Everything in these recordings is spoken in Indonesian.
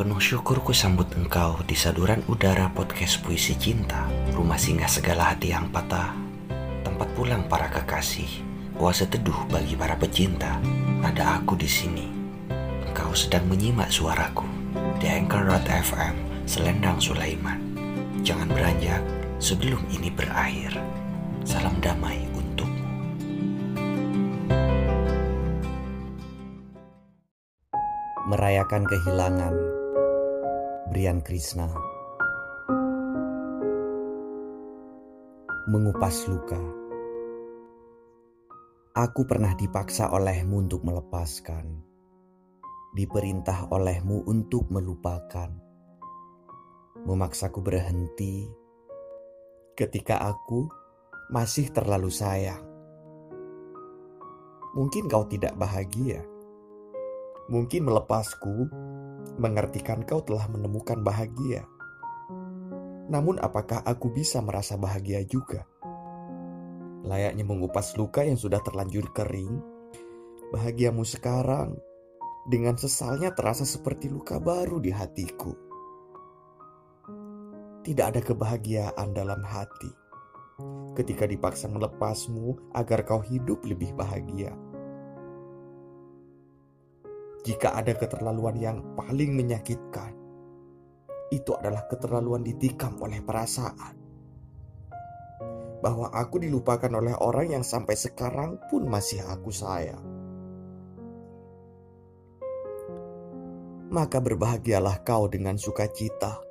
Penuh syukur ku sambut engkau di saduran udara podcast puisi cinta, rumah singgah segala hati yang patah, tempat pulang para kekasih, oase teduh bagi para pecinta. Ada aku di sini. Engkau sedang menyimak suaraku di Anchor.fm Selendang Sulaiman. Jangan beranjak sebelum ini berakhir. Salam damai. Merayakan kehilangan Brian Krishna. Mengupas luka. Aku pernah dipaksa olehmu untuk melepaskan. Diperintah olehmu untuk melupakan. Memaksaku berhenti. Ketika aku masih terlalu sayang. Mungkin kau tidak bahagia. Mungkin melepasku mengartikan kau telah menemukan bahagia. Namun apakah aku bisa merasa bahagia juga? Layaknya mengupas luka yang sudah terlanjur kering, bahagiamu sekarang dengan sesalnya terasa seperti luka baru di hatiku. Tidak ada kebahagiaan dalam hati ketika dipaksa melepasmu agar kau hidup lebih bahagia. Jika ada keterlaluan yang paling menyakitkan, itu adalah keterlaluan ditikam oleh perasaan. Bahwa aku dilupakan oleh orang yang sampai sekarang pun masih aku sayang. Maka berbahagialah kau dengan sukacita.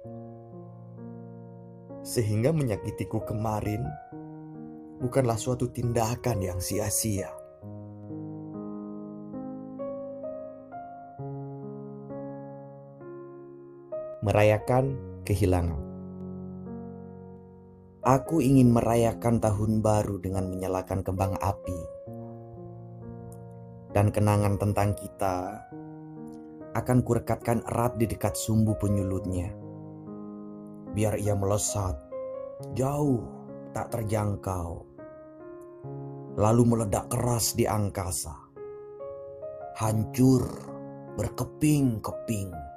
Sehingga menyakitiku kemarin bukanlah suatu tindakan yang sia-sia. Merayakan kehilangan. Aku ingin merayakan tahun baru dengan menyalakan kembang api. Dan kenangan tentang kita akan kurekatkan erat di dekat sumbu penyulutnya. Biar ia melesat jauh tak terjangkau. Lalu meledak keras di angkasa. Hancur berkeping-keping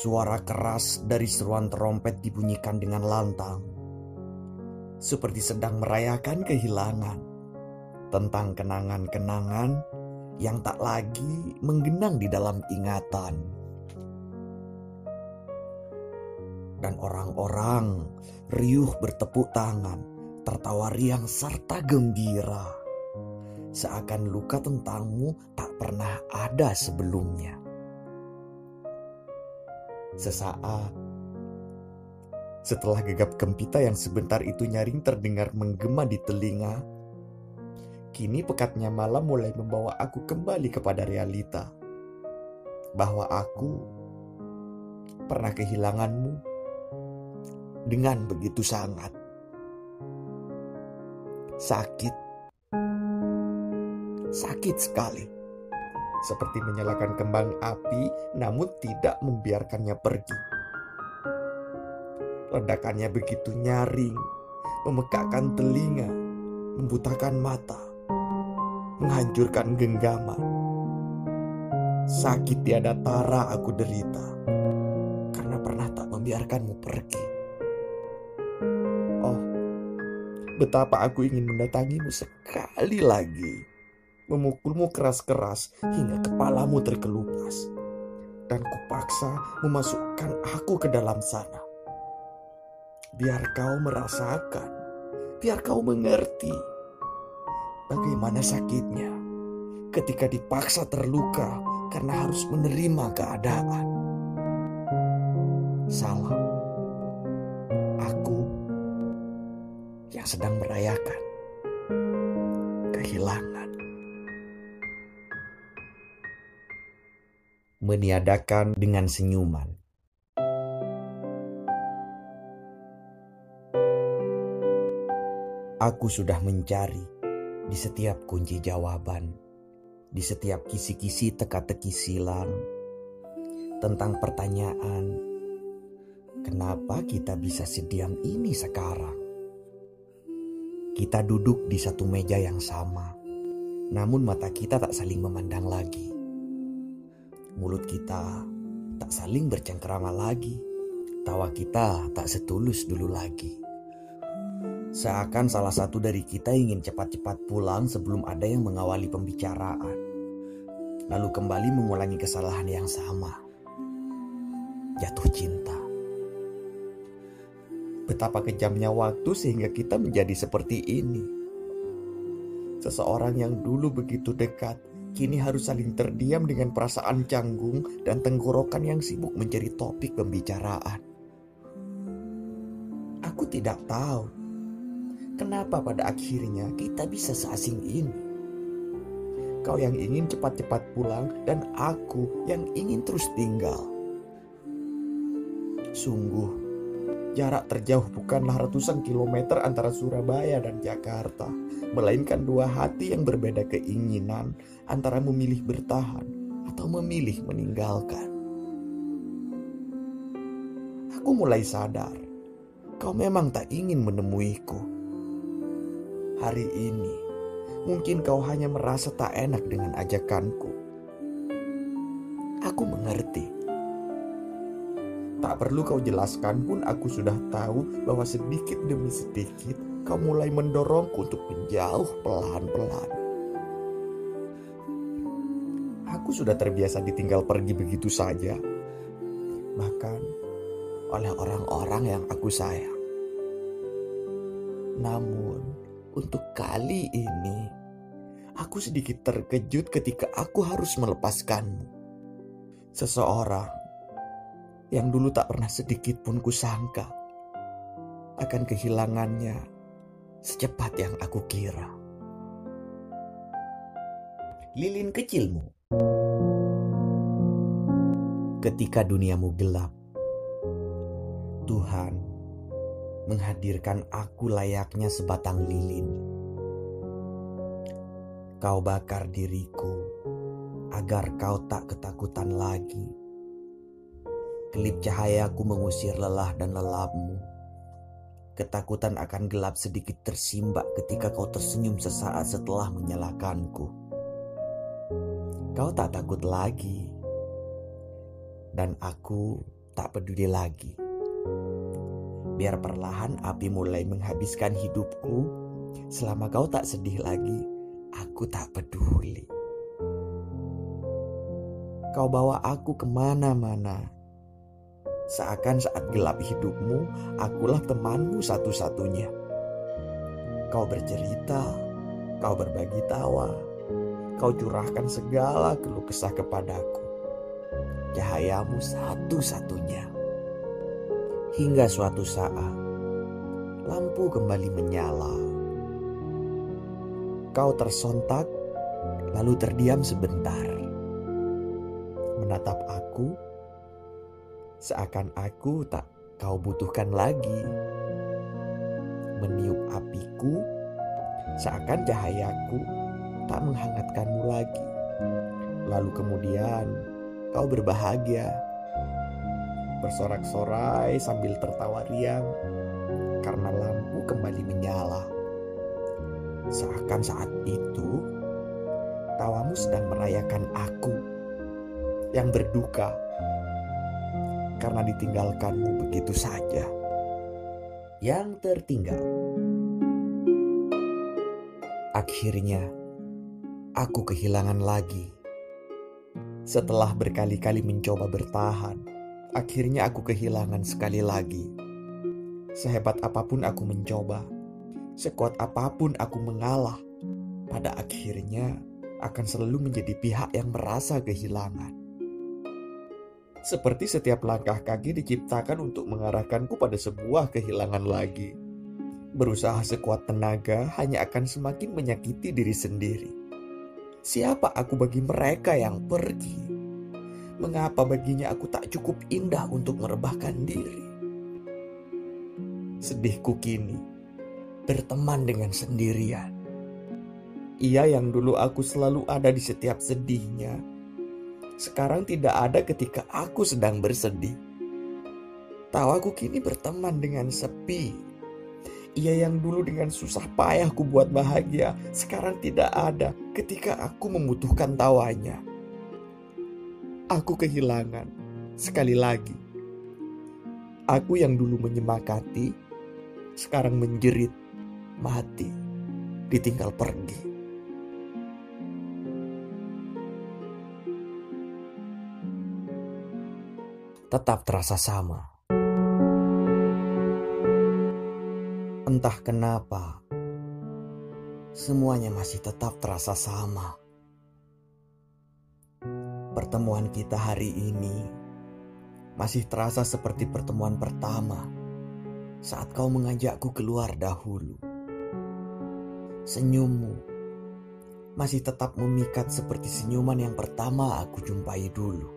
Suara keras dari seruan trompet dibunyikan dengan lantang, seperti sedang merayakan kehilangan tentang kenangan-kenangan yang tak lagi menggenang di dalam ingatan. Dan orang-orang riuh bertepuk tangan, tertawa riang serta gembira. Seakan luka tentangmu tak pernah ada sebelumnya. Sesaat. Setelah gegap gempita yang sebentar itu nyaring terdengar menggema di telinga, kini pekatnya malam mulai membawa aku kembali kepada realita bahwa aku pernah kehilanganmu dengan begitu sangat. Sakit, sakit sekali seperti menyalakan kembang api, namun tidak membiarkannya pergi. Ledakannya begitu nyaring, memekakkan telinga, membutakan mata, menghancurkan genggaman. Sakit tiada tara aku derita, karena pernah tak membiarkanmu pergi. Oh, betapa aku ingin mendatangimu sekali lagi memukulmu keras-keras hingga kepalamu terkelupas. Dan kupaksa memasukkan aku ke dalam sana. Biar kau merasakan, biar kau mengerti bagaimana sakitnya ketika dipaksa terluka karena harus menerima keadaan. Salam, aku yang sedang merayakan kehilangan. Meniadakan dengan senyuman. Aku sudah mencari di setiap kunci jawaban, di setiap kisi-kisi teka-teki silang tentang pertanyaan, kenapa kita bisa sediam ini sekarang? Kita duduk di satu meja yang sama, namun mata kita tak saling memandang lagi mulut kita tak saling bercengkerama lagi. Tawa kita tak setulus dulu lagi. Seakan salah satu dari kita ingin cepat-cepat pulang sebelum ada yang mengawali pembicaraan. Lalu kembali mengulangi kesalahan yang sama. Jatuh cinta. Betapa kejamnya waktu sehingga kita menjadi seperti ini. Seseorang yang dulu begitu dekat, kini harus saling terdiam dengan perasaan canggung dan tenggorokan yang sibuk menjadi topik pembicaraan. Aku tidak tahu kenapa pada akhirnya kita bisa seasing ini. Kau yang ingin cepat-cepat pulang dan aku yang ingin terus tinggal. Sungguh, Jarak terjauh bukanlah ratusan kilometer antara Surabaya dan Jakarta, melainkan dua hati yang berbeda keinginan antara memilih bertahan atau memilih meninggalkan. Aku mulai sadar, kau memang tak ingin menemuiku. Hari ini, mungkin kau hanya merasa tak enak dengan ajakanku. Aku mengerti Tak perlu kau jelaskan pun aku sudah tahu bahwa sedikit demi sedikit kau mulai mendorongku untuk menjauh pelan-pelan. Aku sudah terbiasa ditinggal pergi begitu saja. Bahkan oleh orang-orang yang aku sayang. Namun, untuk kali ini, aku sedikit terkejut ketika aku harus melepaskanmu. Seseorang yang dulu tak pernah sedikit pun kusangka akan kehilangannya secepat yang aku kira. Lilin kecilmu. Ketika duniamu gelap, Tuhan menghadirkan aku layaknya sebatang lilin. Kau bakar diriku agar kau tak ketakutan lagi Kelip cahayaku mengusir lelah dan lelapmu. Ketakutan akan gelap sedikit tersimbak ketika kau tersenyum sesaat setelah menyalakanku. Kau tak takut lagi. Dan aku tak peduli lagi. Biar perlahan api mulai menghabiskan hidupku, selama kau tak sedih lagi, aku tak peduli. Kau bawa aku ke mana-mana Seakan saat gelap hidupmu, akulah temanmu satu-satunya. Kau bercerita, kau berbagi tawa, kau curahkan segala keluh kesah kepadaku. Cahayamu satu-satunya. Hingga suatu saat, lampu kembali menyala. Kau tersontak, lalu terdiam sebentar. Menatap aku, Seakan aku tak kau butuhkan lagi. Meniup apiku, seakan cahayaku tak menghangatkanmu lagi. Lalu kemudian kau berbahagia, bersorak-sorai sambil tertawa riang karena lampu kembali menyala. Seakan saat itu tawamu sedang merayakan aku yang berduka karena ditinggalkanmu begitu saja. Yang tertinggal. Akhirnya, aku kehilangan lagi. Setelah berkali-kali mencoba bertahan, akhirnya aku kehilangan sekali lagi. Sehebat apa pun aku mencoba, sekuat apa pun aku mengalah, pada akhirnya akan selalu menjadi pihak yang merasa kehilangan. Seperti setiap langkah kaki diciptakan untuk mengarahkanku pada sebuah kehilangan lagi. Berusaha sekuat tenaga hanya akan semakin menyakiti diri sendiri. Siapa aku bagi mereka yang pergi? Mengapa baginya aku tak cukup indah untuk merebahkan diri? Sedihku kini berteman dengan sendirian. Ia yang dulu aku selalu ada di setiap sedihnya, sekarang tidak ada ketika aku sedang bersedih. Tawaku kini berteman dengan sepi. Ia yang dulu dengan susah payah ku buat bahagia, sekarang tidak ada ketika aku membutuhkan tawanya. aku kehilangan sekali lagi. Aku yang dulu menyemakati, sekarang menjerit, mati, ditinggal pergi. Tetap terasa sama. Entah kenapa, semuanya masih tetap terasa sama. Pertemuan kita hari ini masih terasa seperti pertemuan pertama saat kau mengajakku keluar dahulu. Senyummu masih tetap memikat seperti senyuman yang pertama aku jumpai dulu.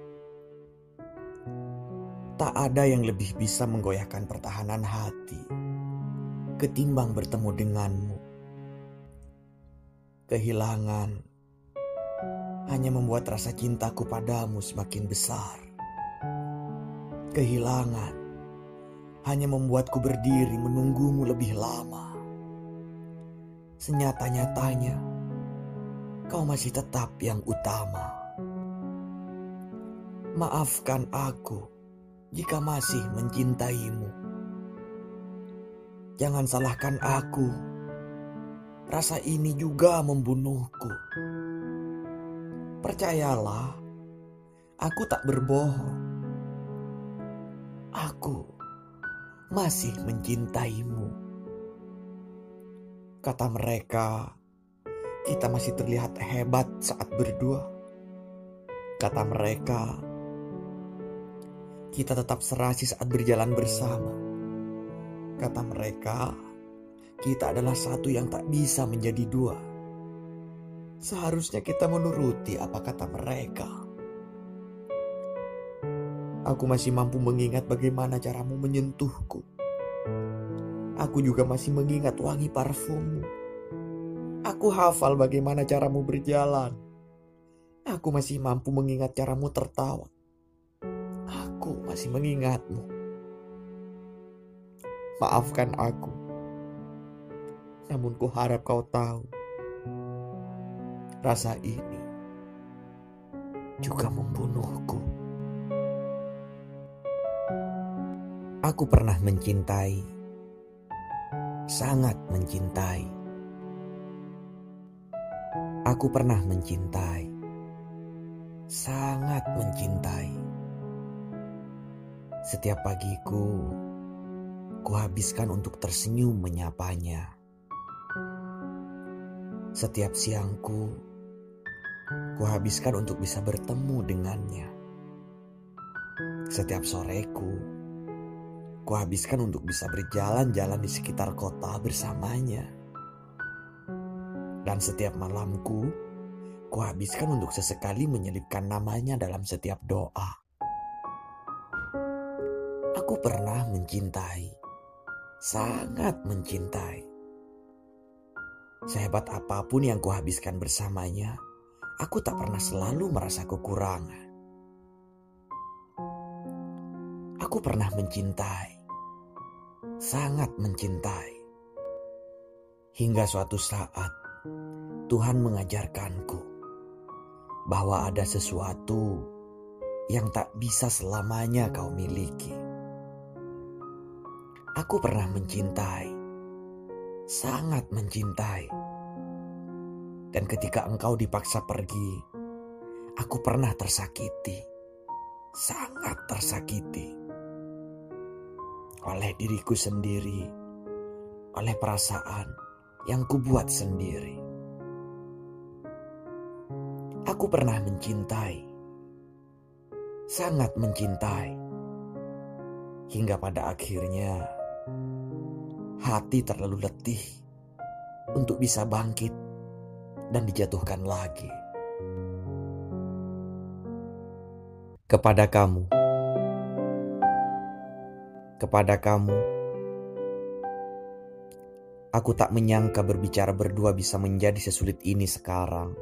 Tak ada yang lebih bisa menggoyahkan pertahanan hati ketimbang bertemu denganmu. Kehilangan hanya membuat rasa cintaku padamu semakin besar. Kehilangan hanya membuatku berdiri menunggumu lebih lama. Senyata-nyatanya, kau masih tetap yang utama. Maafkan aku jika masih mencintaimu. Jangan salahkan aku. Rasa ini juga membunuhku. Percayalah, aku tak berbohong. Aku masih mencintaimu. Kata mereka, kita masih terlihat hebat saat berdua. Kata mereka, kita tetap serasi saat berjalan bersama. Kata mereka, kita adalah satu yang tak bisa menjadi dua. Seharusnya kita menuruti apa kata mereka. Aku masih mampu mengingat bagaimana caramu menyentuhku. Aku juga masih mengingat wangi parfummu. Aku hafal bagaimana caramu berjalan. Aku masih mampu mengingat caramu tertawa. Aku masih mengingatmu. Maafkan aku. Namun ku harap kau tahu. Rasa ini juga membunuhku. Aku pernah mencintai, sangat mencintai. Aku pernah mencintai, sangat mencintai. Setiap pagiku, kuhabiskan untuk tersenyum menyapanya. Setiap siangku, kuhabiskan untuk bisa bertemu dengannya. Setiap soreku, kuhabiskan untuk bisa berjalan-jalan di sekitar kota bersamanya. Dan setiap malamku, kuhabiskan untuk sesekali menyelipkan namanya dalam setiap doa. Aku pernah mencintai sangat mencintai. Sehebat apa pun yang kuhabiskan bersamanya, aku tak pernah selalu merasa kekurangan. Aku pernah mencintai, sangat mencintai. Hingga suatu saat Tuhan mengajarkanku bahwa ada sesuatu yang tak bisa selamanya kau miliki. Aku pernah mencintai, sangat mencintai. Dan ketika engkau dipaksa pergi, aku pernah tersakiti, sangat tersakiti. Oleh diriku sendiri, oleh perasaan yang kubuat sendiri. Aku pernah mencintai, sangat mencintai. Hingga pada akhirnya hati terlalu letih untuk bisa bangkit dan dijatuhkan lagi. Kepada kamu, kepada kamu, aku tak menyangka berbicara berdua bisa menjadi sesulit ini sekarang.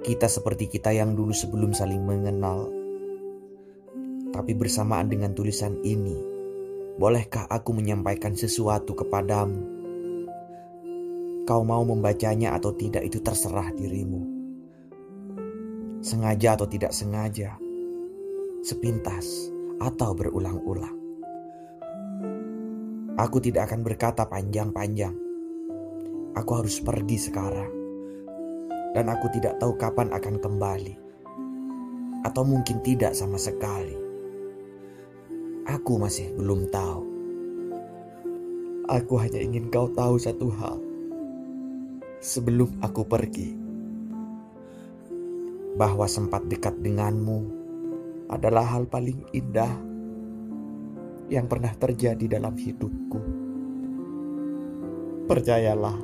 Kita seperti kita yang dulu sebelum saling mengenal, tapi bersamaan dengan tulisan ini Bolehkah aku menyampaikan sesuatu kepadamu? Kau mau membacanya atau tidak itu terserah dirimu. sengaja atau tidak sengaja, sepintas atau berulang-ulang. Aku tidak akan berkata panjang-panjang. Aku harus pergi sekarang, dan aku tidak tahu kapan akan kembali, atau mungkin tidak sama sekali. Aku masih belum tahu. Aku hanya ingin kau tahu satu hal sebelum aku pergi bahwa sempat dekat denganmu adalah hal paling indah yang pernah terjadi dalam hidupku. Percayalah,